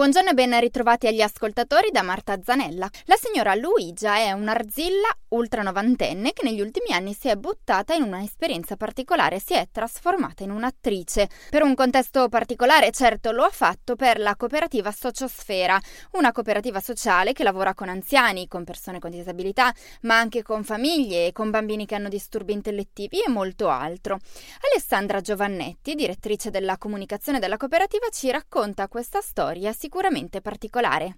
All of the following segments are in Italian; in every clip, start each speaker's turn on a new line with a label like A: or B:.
A: Buongiorno e ben ritrovati agli ascoltatori da Marta Zanella. La signora Luigia è un'arzilla ultra novantenne che negli ultimi anni si è buttata in una esperienza particolare, si è trasformata in un'attrice. Per un contesto particolare, certo, lo ha fatto per la cooperativa Sociosfera, una cooperativa sociale che lavora con anziani, con persone con disabilità, ma anche con famiglie, con bambini che hanno disturbi intellettivi e molto altro. Alessandra Giovannetti, direttrice della comunicazione della cooperativa, ci racconta questa storia sicuramente particolare.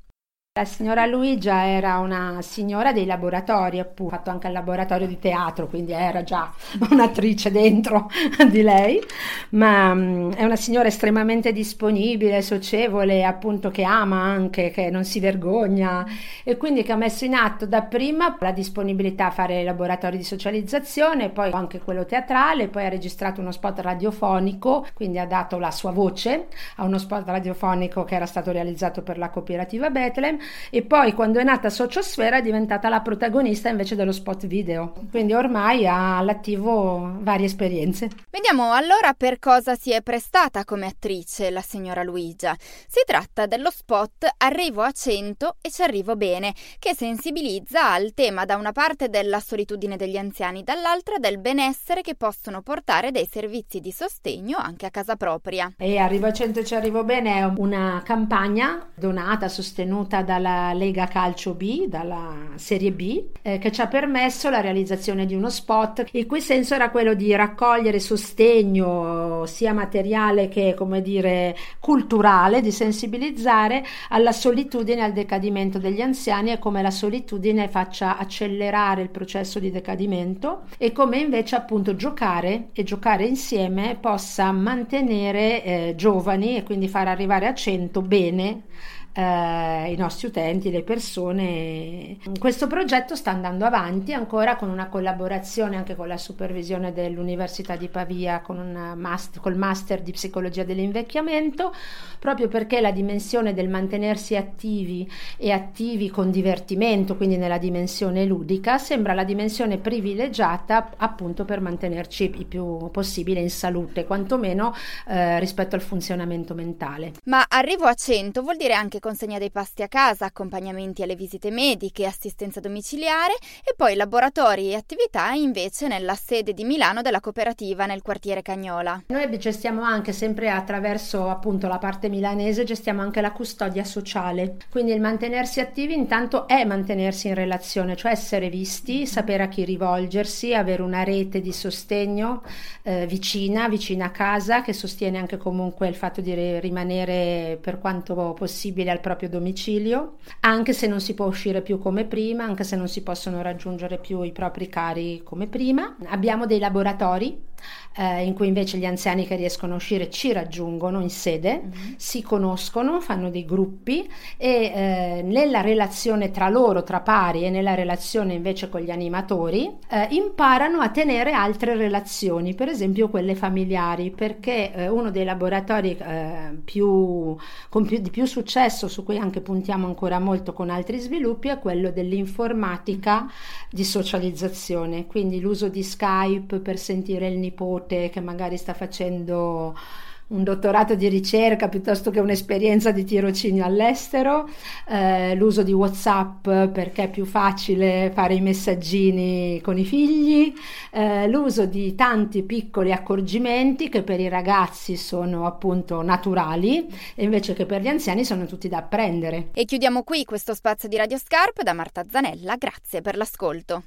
B: La signora Luigia era una signora dei laboratori, ha fatto anche il laboratorio di teatro, quindi era già un'attrice dentro di lei, ma è una signora estremamente disponibile, socievole, appunto che ama anche, che non si vergogna e quindi che ha messo in atto dapprima la disponibilità a fare laboratori di socializzazione, poi anche quello teatrale, poi ha registrato uno spot radiofonico, quindi ha dato la sua voce a uno spot radiofonico che era stato realizzato per la cooperativa Bethlehem e poi quando è nata Sociosfera è diventata la protagonista invece dello spot video. Quindi ormai ha all'attivo varie esperienze.
A: Vediamo allora per cosa si è prestata come attrice la signora Luigia. Si tratta dello spot Arrivo a 100 e ci arrivo bene, che sensibilizza al tema da una parte della solitudine degli anziani, dall'altra del benessere che possono portare dei servizi di sostegno anche a casa propria.
B: E Arrivo a 100 e ci arrivo bene è una campagna donata, sostenuta da dalla Lega Calcio B, dalla Serie B, eh, che ci ha permesso la realizzazione di uno spot, il cui senso era quello di raccogliere sostegno sia materiale che, come dire, culturale, di sensibilizzare alla solitudine al decadimento degli anziani e come la solitudine faccia accelerare il processo di decadimento e come invece appunto giocare e giocare insieme possa mantenere eh, giovani e quindi far arrivare a 100 bene eh, i nostri utenti, le persone. Questo progetto sta andando avanti ancora con una collaborazione anche con la supervisione dell'Università di Pavia con master, col master di psicologia dell'invecchiamento, proprio perché la dimensione del mantenersi attivi e attivi con divertimento, quindi nella dimensione ludica, sembra la dimensione privilegiata appunto per mantenerci il più possibile in salute, quantomeno eh, rispetto al funzionamento mentale.
A: Ma arrivo a 100 vuol dire anche consegna dei pasti a casa, accompagnamenti alle visite mediche, assistenza domiciliare e poi laboratori e attività invece nella sede di Milano della cooperativa nel quartiere Cagnola.
B: Noi gestiamo anche sempre attraverso appunto la parte milanese, gestiamo anche la custodia sociale, quindi il mantenersi attivi intanto è mantenersi in relazione, cioè essere visti, sapere a chi rivolgersi, avere una rete di sostegno eh, vicina, vicina a casa che sostiene anche comunque il fatto di rimanere per quanto possibile al proprio domicilio, anche se non si può uscire più come prima, anche se non si possono raggiungere più i propri cari come prima. Abbiamo dei laboratori eh, in cui invece gli anziani che riescono a uscire ci raggiungono in sede, mm-hmm. si conoscono, fanno dei gruppi e eh, nella relazione tra loro, tra pari e nella relazione invece con gli animatori, eh, imparano a tenere altre relazioni, per esempio quelle familiari, perché eh, uno dei laboratori eh, più, con più, di più successo, su cui anche puntiamo ancora molto con altri sviluppi, è quello dell'informatica di socializzazione, quindi l'uso di Skype per sentire il nipote che magari sta facendo un dottorato di ricerca piuttosto che un'esperienza di tirocinio all'estero, eh, l'uso di WhatsApp perché è più facile fare i messaggini con i figli, eh, l'uso di tanti piccoli accorgimenti che per i ragazzi sono appunto naturali e invece che per gli anziani sono tutti da apprendere.
A: E chiudiamo qui questo spazio di Radio Scarp da Marta Zanella, grazie per l'ascolto.